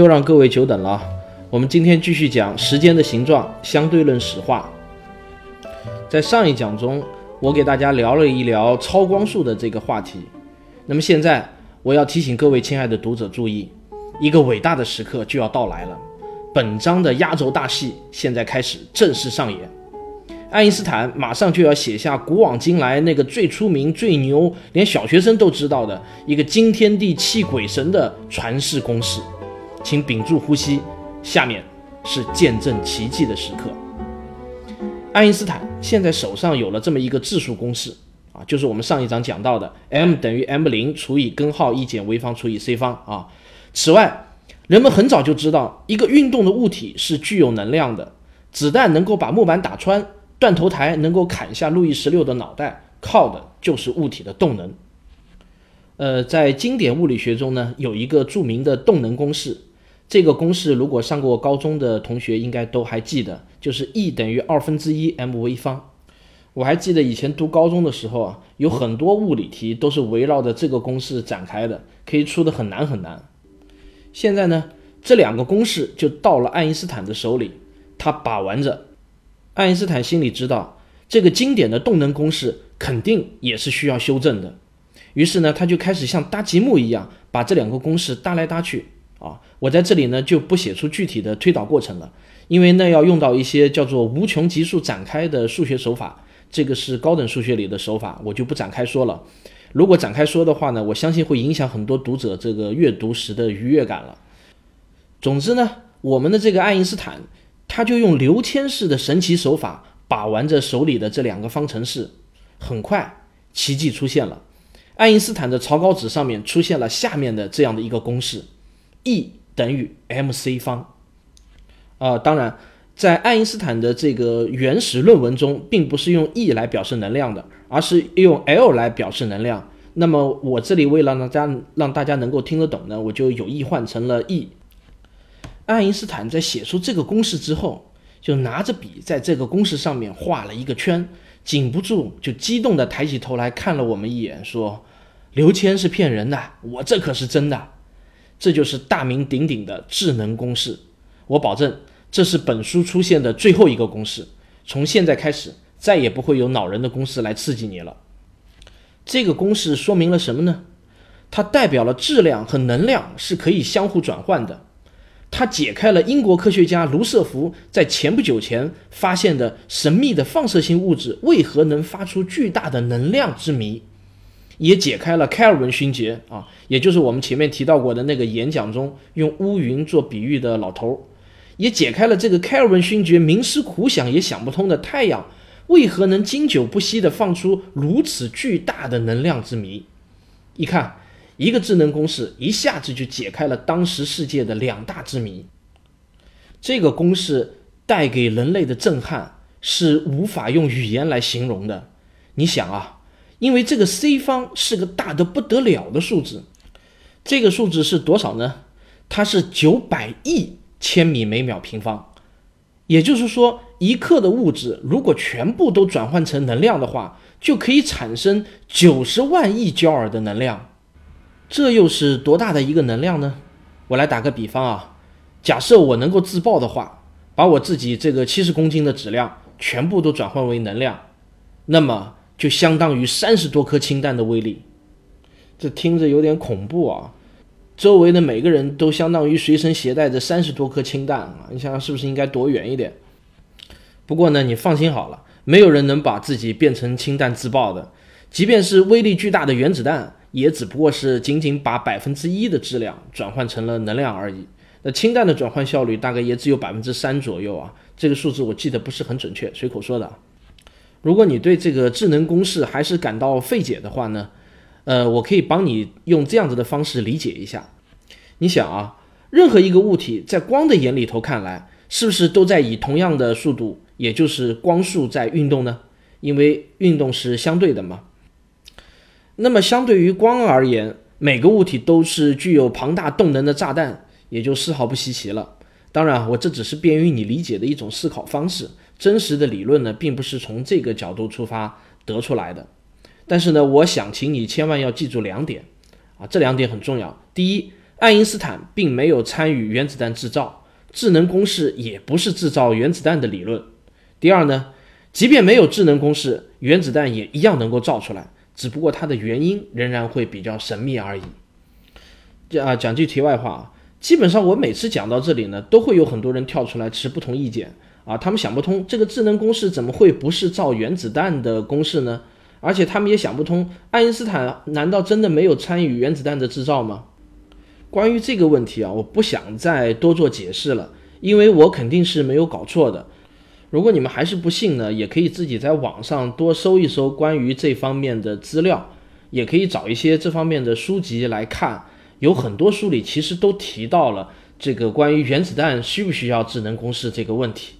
又让各位久等了，我们今天继续讲时间的形状相对论史话。在上一讲中，我给大家聊了一聊超光速的这个话题。那么现在，我要提醒各位亲爱的读者注意，一个伟大的时刻就要到来了。本章的压轴大戏现在开始正式上演。爱因斯坦马上就要写下古往今来那个最出名、最牛，连小学生都知道的一个惊天地、泣鬼神的传世公式。请屏住呼吸，下面是见证奇迹的时刻。爱因斯坦现在手上有了这么一个质数公式啊，就是我们上一章讲到的 m 等于 m 零除以根号一减 v 方除以 c 方啊。此外，人们很早就知道，一个运动的物体是具有能量的。子弹能够把木板打穿，断头台能够砍下路易十六的脑袋，靠的就是物体的动能。呃，在经典物理学中呢，有一个著名的动能公式。这个公式，如果上过高中的同学应该都还记得，就是 E 等于二分之一 mv 方。我还记得以前读高中的时候啊，有很多物理题都是围绕着这个公式展开的，可以出的很难很难。现在呢，这两个公式就到了爱因斯坦的手里，他把玩着。爱因斯坦心里知道，这个经典的动能公式肯定也是需要修正的，于是呢，他就开始像搭积木一样，把这两个公式搭来搭去。啊，我在这里呢就不写出具体的推导过程了，因为那要用到一些叫做无穷级数展开的数学手法，这个是高等数学里的手法，我就不展开说了。如果展开说的话呢，我相信会影响很多读者这个阅读时的愉悦感了。总之呢，我们的这个爱因斯坦，他就用刘谦式的神奇手法把玩着手里的这两个方程式，很快奇迹出现了，爱因斯坦的草稿纸上面出现了下面的这样的一个公式。E 等于 mc 方，啊，当然，在爱因斯坦的这个原始论文中，并不是用 E 来表示能量的，而是用 L 来表示能量。那么我这里为了让大家让大家能够听得懂呢，我就有意换成了 E。爱因斯坦在写出这个公式之后，就拿着笔在这个公式上面画了一个圈，禁不住就激动地抬起头来看了我们一眼，说：“刘谦是骗人的，我这可是真的。”这就是大名鼎鼎的智能公式，我保证这是本书出现的最后一个公式。从现在开始，再也不会有恼人的公式来刺激你了。这个公式说明了什么呢？它代表了质量和能量是可以相互转换的。它解开了英国科学家卢瑟福在前不久前发现的神秘的放射性物质为何能发出巨大的能量之谜。也解开了开尔文勋爵啊，也就是我们前面提到过的那个演讲中用乌云做比喻的老头儿，也解开了这个开尔文勋爵冥思苦想也想不通的太阳为何能经久不息地放出如此巨大的能量之谜。一看，一个智能公式一下子就解开了当时世界的两大之谜。这个公式带给人类的震撼是无法用语言来形容的。你想啊。因为这个 c 方是个大的不得了的数字，这个数字是多少呢？它是九百亿千米每秒平方，也就是说，一克的物质如果全部都转换成能量的话，就可以产生九十万亿焦耳的能量。这又是多大的一个能量呢？我来打个比方啊，假设我能够自爆的话，把我自己这个七十公斤的质量全部都转换为能量，那么。就相当于三十多颗氢弹的威力，这听着有点恐怖啊！周围的每个人都相当于随身携带着三十多颗氢弹啊！你想想是不是应该躲远一点？不过呢，你放心好了，没有人能把自己变成氢弹自爆的。即便是威力巨大的原子弹，也只不过是仅仅把百分之一的质量转换成了能量而已。那氢弹的转换效率大概也只有百分之三左右啊！这个数字我记得不是很准确，随口说的。如果你对这个智能公式还是感到费解的话呢，呃，我可以帮你用这样子的方式理解一下。你想啊，任何一个物体在光的眼里头看来，是不是都在以同样的速度，也就是光速在运动呢？因为运动是相对的嘛。那么相对于光而言，每个物体都是具有庞大动能的炸弹，也就丝毫不稀奇了。当然，我这只是便于你理解的一种思考方式，真实的理论呢，并不是从这个角度出发得出来的。但是呢，我想请你千万要记住两点啊，这两点很重要。第一，爱因斯坦并没有参与原子弹制造，智能公式也不是制造原子弹的理论。第二呢，即便没有智能公式，原子弹也一样能够造出来，只不过它的原因仍然会比较神秘而已。这啊，讲句题外话啊，基本上我每次讲到这里呢，都会有很多人跳出来持不同意见啊，他们想不通这个智能公式怎么会不是造原子弹的公式呢？而且他们也想不通，爱因斯坦难道真的没有参与原子弹的制造吗？关于这个问题啊，我不想再多做解释了，因为我肯定是没有搞错的。如果你们还是不信呢，也可以自己在网上多搜一搜关于这方面的资料，也可以找一些这方面的书籍来看。有很多书里其实都提到了这个关于原子弹需不需要智能公式这个问题。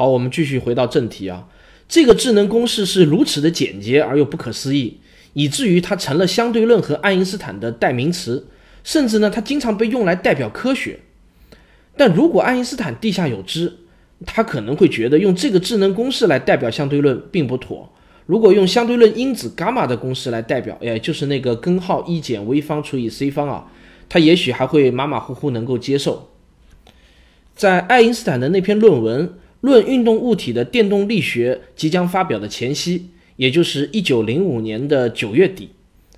好，我们继续回到正题啊。这个智能公式是如此的简洁而又不可思议，以至于它成了相对论和爱因斯坦的代名词，甚至呢，它经常被用来代表科学。但如果爱因斯坦地下有知，他可能会觉得用这个智能公式来代表相对论并不妥。如果用相对论因子伽马的公式来代表，也，就是那个根号一减 v 方除以 c 方啊，他也许还会马马虎虎能够接受。在爱因斯坦的那篇论文。论运动物体的电动力学即将发表的前夕，也就是一九零五年的九月底，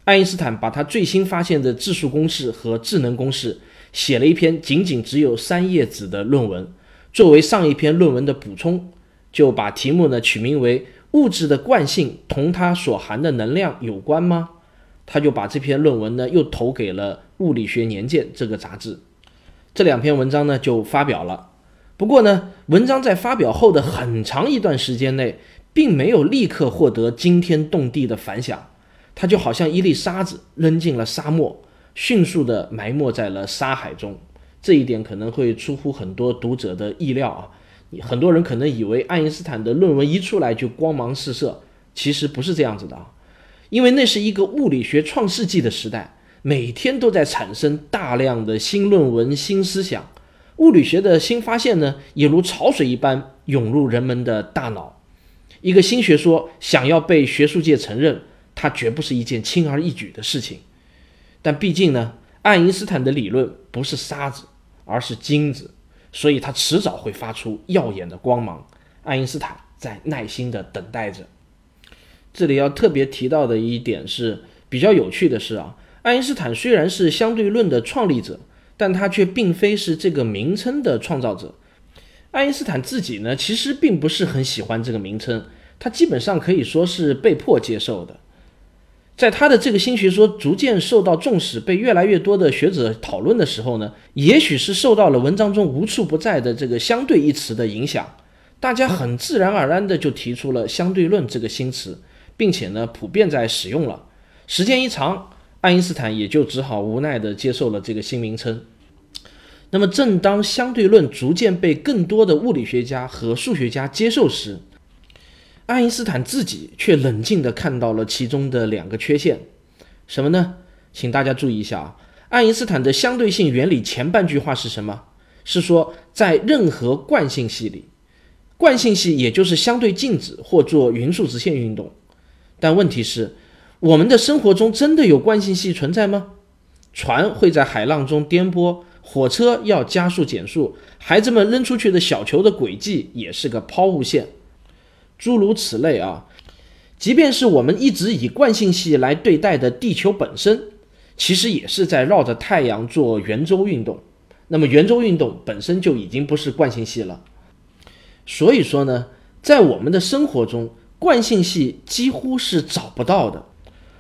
爱因斯坦把他最新发现的质数公式和智能公式写了一篇仅仅只有三页纸的论文，作为上一篇论文的补充，就把题目呢取名为“物质的惯性同它所含的能量有关吗？”他就把这篇论文呢又投给了《物理学年鉴》这个杂志，这两篇文章呢就发表了。不过呢，文章在发表后的很长一段时间内，并没有立刻获得惊天动地的反响，它就好像一粒沙子扔进了沙漠，迅速地埋没在了沙海中。这一点可能会出乎很多读者的意料啊，很多人可能以为爱因斯坦的论文一出来就光芒四射，其实不是这样子的啊，因为那是一个物理学创世纪的时代，每天都在产生大量的新论文、新思想。物理学的新发现呢，也如潮水一般涌入人们的大脑。一个新学说想要被学术界承认，它绝不是一件轻而易举的事情。但毕竟呢，爱因斯坦的理论不是沙子，而是金子，所以它迟早会发出耀眼的光芒。爱因斯坦在耐心地等待着。这里要特别提到的一点是，比较有趣的是啊，爱因斯坦虽然是相对论的创立者。但他却并非是这个名称的创造者。爱因斯坦自己呢，其实并不是很喜欢这个名称，他基本上可以说是被迫接受的。在他的这个新学说逐渐受到重视，被越来越多的学者讨论的时候呢，也许是受到了文章中无处不在的这个“相对”一词的影响，大家很自然而然的就提出了相对论这个新词，并且呢，普遍在使用了。时间一长，爱因斯坦也就只好无奈地接受了这个新名称。那么，正当相对论逐渐被更多的物理学家和数学家接受时，爱因斯坦自己却冷静地看到了其中的两个缺陷。什么呢？请大家注意一下啊！爱因斯坦的相对性原理前半句话是什么？是说在任何惯性系里，惯性系也就是相对静止或做匀速直线运动。但问题是，我们的生活中真的有惯性系存在吗？船会在海浪中颠簸。火车要加速减速，孩子们扔出去的小球的轨迹也是个抛物线，诸如此类啊。即便是我们一直以惯性系来对待的地球本身，其实也是在绕着太阳做圆周运动。那么圆周运动本身就已经不是惯性系了。所以说呢，在我们的生活中，惯性系几乎是找不到的。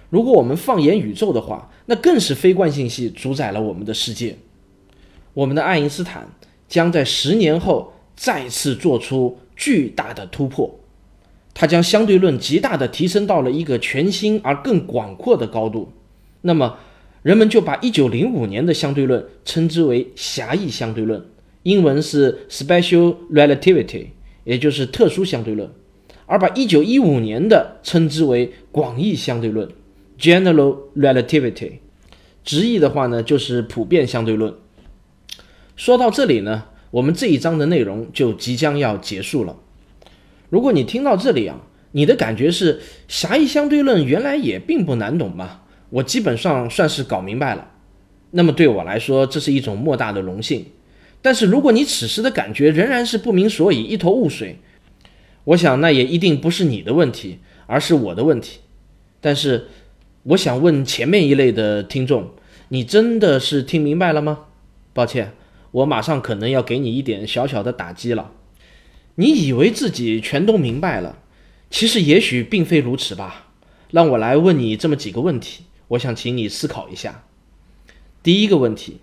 如果我们放眼宇宙的话，那更是非惯性系主宰了我们的世界。我们的爱因斯坦将在十年后再次做出巨大的突破，他将相对论极大的提升到了一个全新而更广阔的高度。那么，人们就把1905年的相对论称之为狭义相对论，英文是 special relativity，也就是特殊相对论，而把1915年的称之为广义相对论 general relativity，直译的话呢就是普遍相对论。说到这里呢，我们这一章的内容就即将要结束了。如果你听到这里啊，你的感觉是狭义相对论原来也并不难懂嘛？我基本上算是搞明白了。那么对我来说，这是一种莫大的荣幸。但是如果你此时的感觉仍然是不明所以、一头雾水，我想那也一定不是你的问题，而是我的问题。但是我想问前面一类的听众，你真的是听明白了吗？抱歉，我马上可能要给你一点小小的打击了。你以为自己全都明白了，其实也许并非如此吧。让我来问你这么几个问题，我想请你思考一下。第一个问题，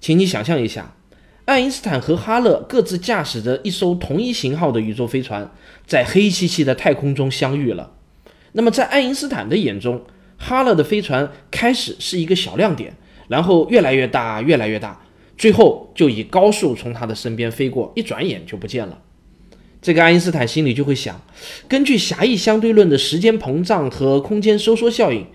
请你想象一下，爱因斯坦和哈勒各自驾驶着一艘同一型号的宇宙飞船，在黑漆漆的太空中相遇了。那么，在爱因斯坦的眼中，哈勒的飞船开始是一个小亮点，然后越来越大，越来越大，最后就以高速从他的身边飞过，一转眼就不见了。这个爱因斯坦心里就会想，根据狭义相对论的时间膨胀和空间收缩效应，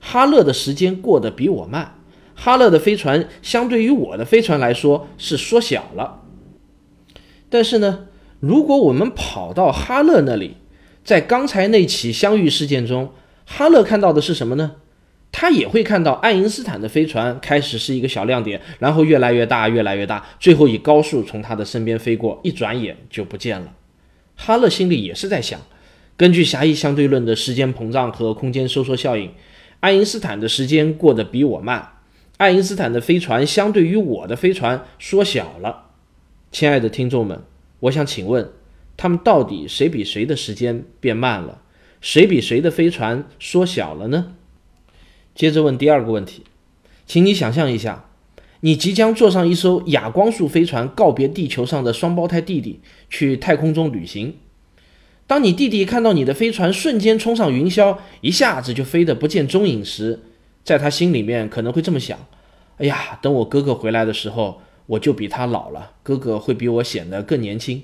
哈勒的时间过得比我慢，哈勒的飞船相对于我的飞船来说是缩小了。但是呢，如果我们跑到哈勒那里，在刚才那起相遇事件中，哈勒看到的是什么呢？他也会看到爱因斯坦的飞船开始是一个小亮点，然后越来越大，越来越大，最后以高速从他的身边飞过，一转眼就不见了。哈勒心里也是在想，根据狭义相对论的时间膨胀和空间收缩效应，爱因斯坦的时间过得比我慢，爱因斯坦的飞船相对于我的飞船缩小了。亲爱的听众们，我想请问，他们到底谁比谁的时间变慢了？谁比谁的飞船缩小了呢？接着问第二个问题，请你想象一下。你即将坐上一艘亚光速飞船，告别地球上的双胞胎弟弟，去太空中旅行。当你弟弟看到你的飞船瞬间冲上云霄，一下子就飞得不见踪影时，在他心里面可能会这么想：哎呀，等我哥哥回来的时候，我就比他老了，哥哥会比我显得更年轻。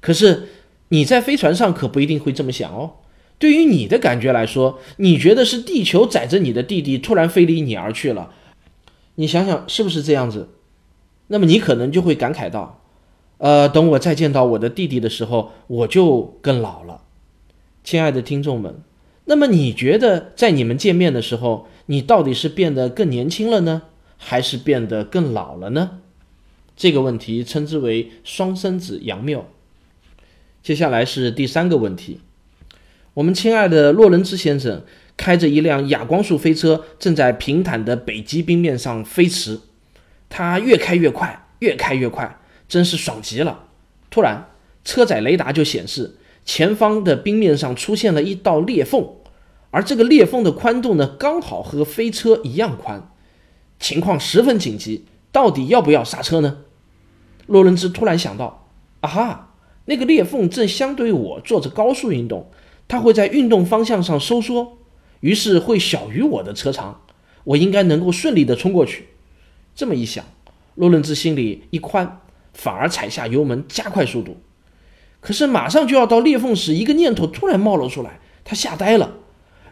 可是你在飞船上可不一定会这么想哦。对于你的感觉来说，你觉得是地球载着你的弟弟突然飞离你而去了。你想想是不是这样子？那么你可能就会感慨到，呃，等我再见到我的弟弟的时候，我就更老了。亲爱的听众们，那么你觉得在你们见面的时候，你到底是变得更年轻了呢，还是变得更老了呢？这个问题称之为双生子杨谬。接下来是第三个问题，我们亲爱的洛伦兹先生。开着一辆亚光速飞车，正在平坦的北极冰面上飞驰。他越开越快，越开越快，真是爽极了。突然，车载雷达就显示前方的冰面上出现了一道裂缝，而这个裂缝的宽度呢，刚好和飞车一样宽。情况十分紧急，到底要不要刹车呢？洛伦兹突然想到：啊哈，那个裂缝正相对我做着高速运动，它会在运动方向上收缩。于是会小于我的车长，我应该能够顺利的冲过去。这么一想，洛伦兹心里一宽，反而踩下油门加快速度。可是马上就要到裂缝时，一个念头突然冒了出来，他吓呆了。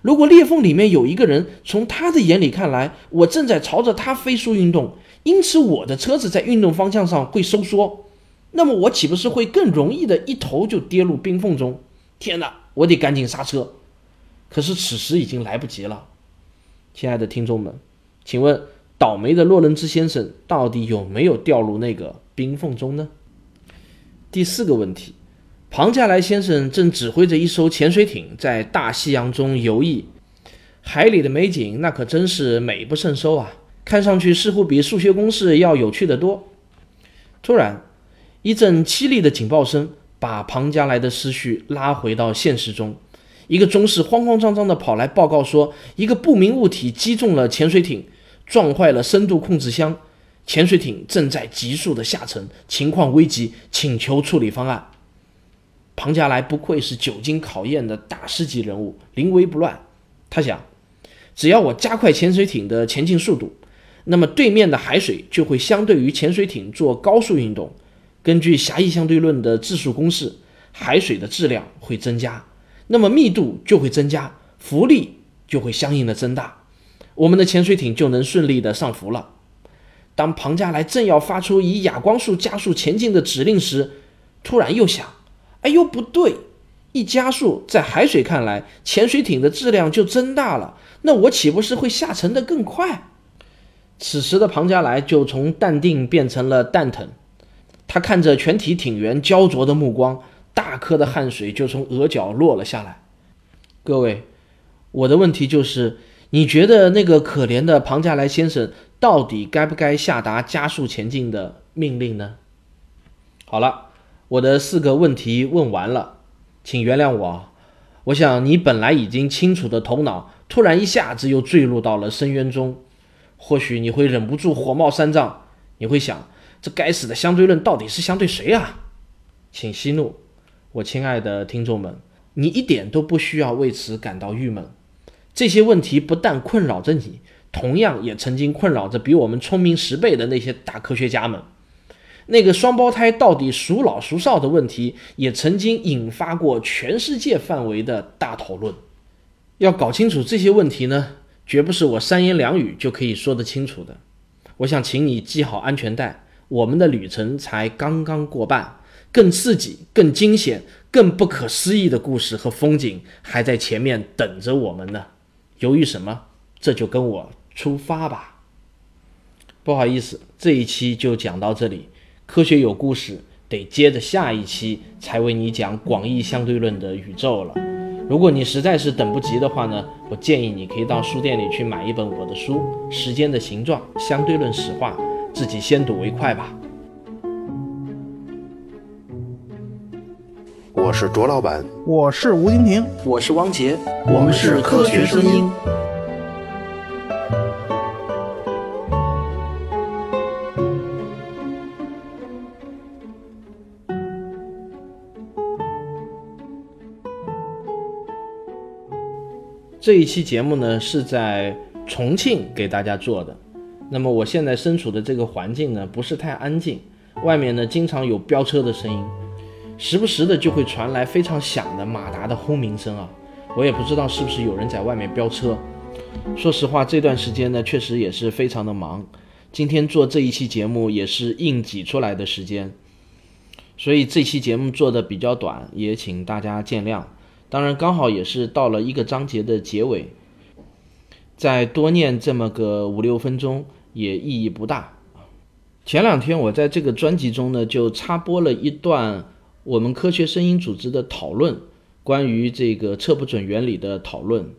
如果裂缝里面有一个人，从他的眼里看来，我正在朝着他飞速运动，因此我的车子在运动方向上会收缩，那么我岂不是会更容易的一头就跌入冰缝中？天哪，我得赶紧刹车。可是此时已经来不及了，亲爱的听众们，请问倒霉的洛伦兹先生到底有没有掉入那个冰缝中呢？第四个问题，庞加莱先生正指挥着一艘潜水艇在大西洋中游弋，海里的美景那可真是美不胜收啊，看上去似乎比数学公式要有趣的多。突然，一阵凄厉的警报声把庞加莱的思绪拉回到现实中。一个中士慌慌张张地跑来报告说，一个不明物体击中了潜水艇，撞坏了深度控制箱，潜水艇正在急速的下沉，情况危急，请求处理方案。庞加莱不愧是久经考验的大师级人物，临危不乱。他想，只要我加快潜水艇的前进速度，那么对面的海水就会相对于潜水艇做高速运动。根据狭义相对论的质数公式，海水的质量会增加，那么密度就会增加，浮力就会相应的增大，我们的潜水艇就能顺利的上浮了。当庞加莱正要发出以亚光速加速前进的指令时，突然又想：“哎呦，不对！一加速，在海水看来，潜水艇的质量就增大了，那我岂不是会下沉的更快？”此时的庞加莱就从淡定变成了蛋疼，他看着全体艇员焦灼的目光，大颗的汗水就从额角落了下来。各位，我的问题就是，你觉得那个可怜的庞加莱先生？到底该不该下达加速前进的命令呢？好了，我的四个问题问完了，请原谅我。我想你本来已经清楚的头脑，突然一下子又坠入到了深渊中，或许你会忍不住火冒三丈，你会想：这该死的相对论到底是相对谁啊？请息怒，我亲爱的听众们，你一点都不需要为此感到郁闷。这些问题不但困扰着你。同样也曾经困扰着比我们聪明十倍的那些大科学家们。那个双胞胎到底孰老孰少的问题，也曾经引发过全世界范围的大讨论。要搞清楚这些问题呢，绝不是我三言两语就可以说得清楚的。我想请你系好安全带，我们的旅程才刚刚过半，更刺激、更惊险、更不可思议的故事和风景还在前面等着我们呢。犹豫什么？这就跟我。出发吧！不好意思，这一期就讲到这里。科学有故事，得接着下一期才为你讲广义相对论的宇宙了。如果你实在是等不及的话呢，我建议你可以到书店里去买一本我的书《时间的形状：相对论史话》，自己先睹为快吧。我是卓老板，我是吴京平，我是汪杰，我们是科学声音。这一期节目呢是在重庆给大家做的，那么我现在身处的这个环境呢不是太安静，外面呢经常有飙车的声音，时不时的就会传来非常响的马达的轰鸣声啊，我也不知道是不是有人在外面飙车。说实话，这段时间呢确实也是非常的忙，今天做这一期节目也是硬挤出来的时间，所以这期节目做的比较短，也请大家见谅。当然，刚好也是到了一个章节的结尾，再多念这么个五六分钟也意义不大。前两天我在这个专辑中呢，就插播了一段我们科学声音组织的讨论，关于这个测不准原理的讨论。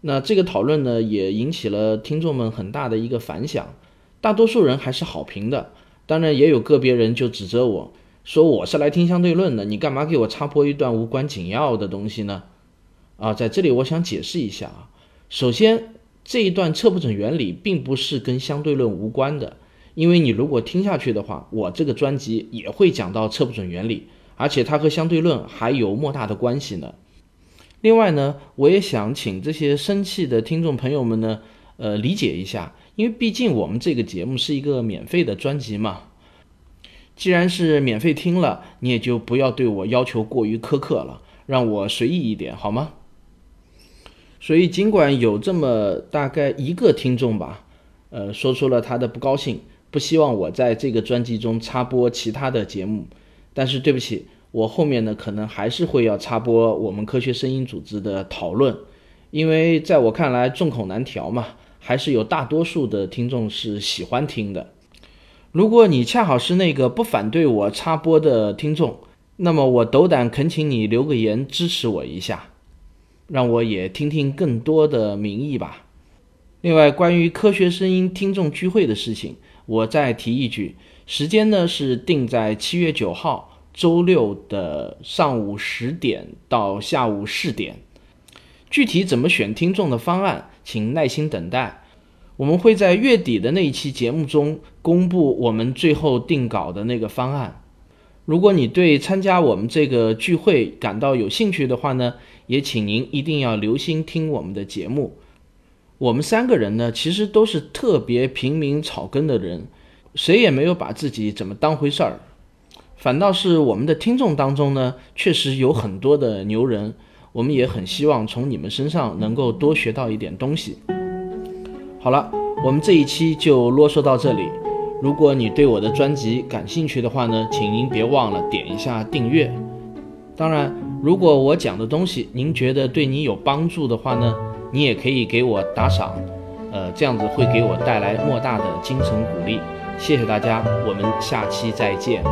那这个讨论呢，也引起了听众们很大的一个反响，大多数人还是好评的。当然，也有个别人就指责我。说我是来听相对论的，你干嘛给我插播一段无关紧要的东西呢？啊，在这里我想解释一下啊。首先，这一段测不准原理并不是跟相对论无关的，因为你如果听下去的话，我这个专辑也会讲到测不准原理，而且它和相对论还有莫大的关系呢。另外呢，我也想请这些生气的听众朋友们呢，呃，理解一下，因为毕竟我们这个节目是一个免费的专辑嘛。既然是免费听了，你也就不要对我要求过于苛刻了，让我随意一点好吗？所以，尽管有这么大概一个听众吧，呃，说出了他的不高兴，不希望我在这个专辑中插播其他的节目，但是对不起，我后面呢可能还是会要插播我们科学声音组织的讨论，因为在我看来众口难调嘛，还是有大多数的听众是喜欢听的。如果你恰好是那个不反对我插播的听众，那么我斗胆恳请你留个言支持我一下，让我也听听更多的民意吧。另外，关于科学声音听众聚会的事情，我再提一句，时间呢是定在七月九号周六的上午十点到下午四点，具体怎么选听众的方案，请耐心等待。我们会在月底的那一期节目中公布我们最后定稿的那个方案。如果你对参加我们这个聚会感到有兴趣的话呢，也请您一定要留心听我们的节目。我们三个人呢，其实都是特别平民草根的人，谁也没有把自己怎么当回事儿。反倒是我们的听众当中呢，确实有很多的牛人，我们也很希望从你们身上能够多学到一点东西。好了，我们这一期就啰嗦到这里。如果你对我的专辑感兴趣的话呢，请您别忘了点一下订阅。当然，如果我讲的东西您觉得对你有帮助的话呢，你也可以给我打赏，呃，这样子会给我带来莫大的精神鼓励。谢谢大家，我们下期再见。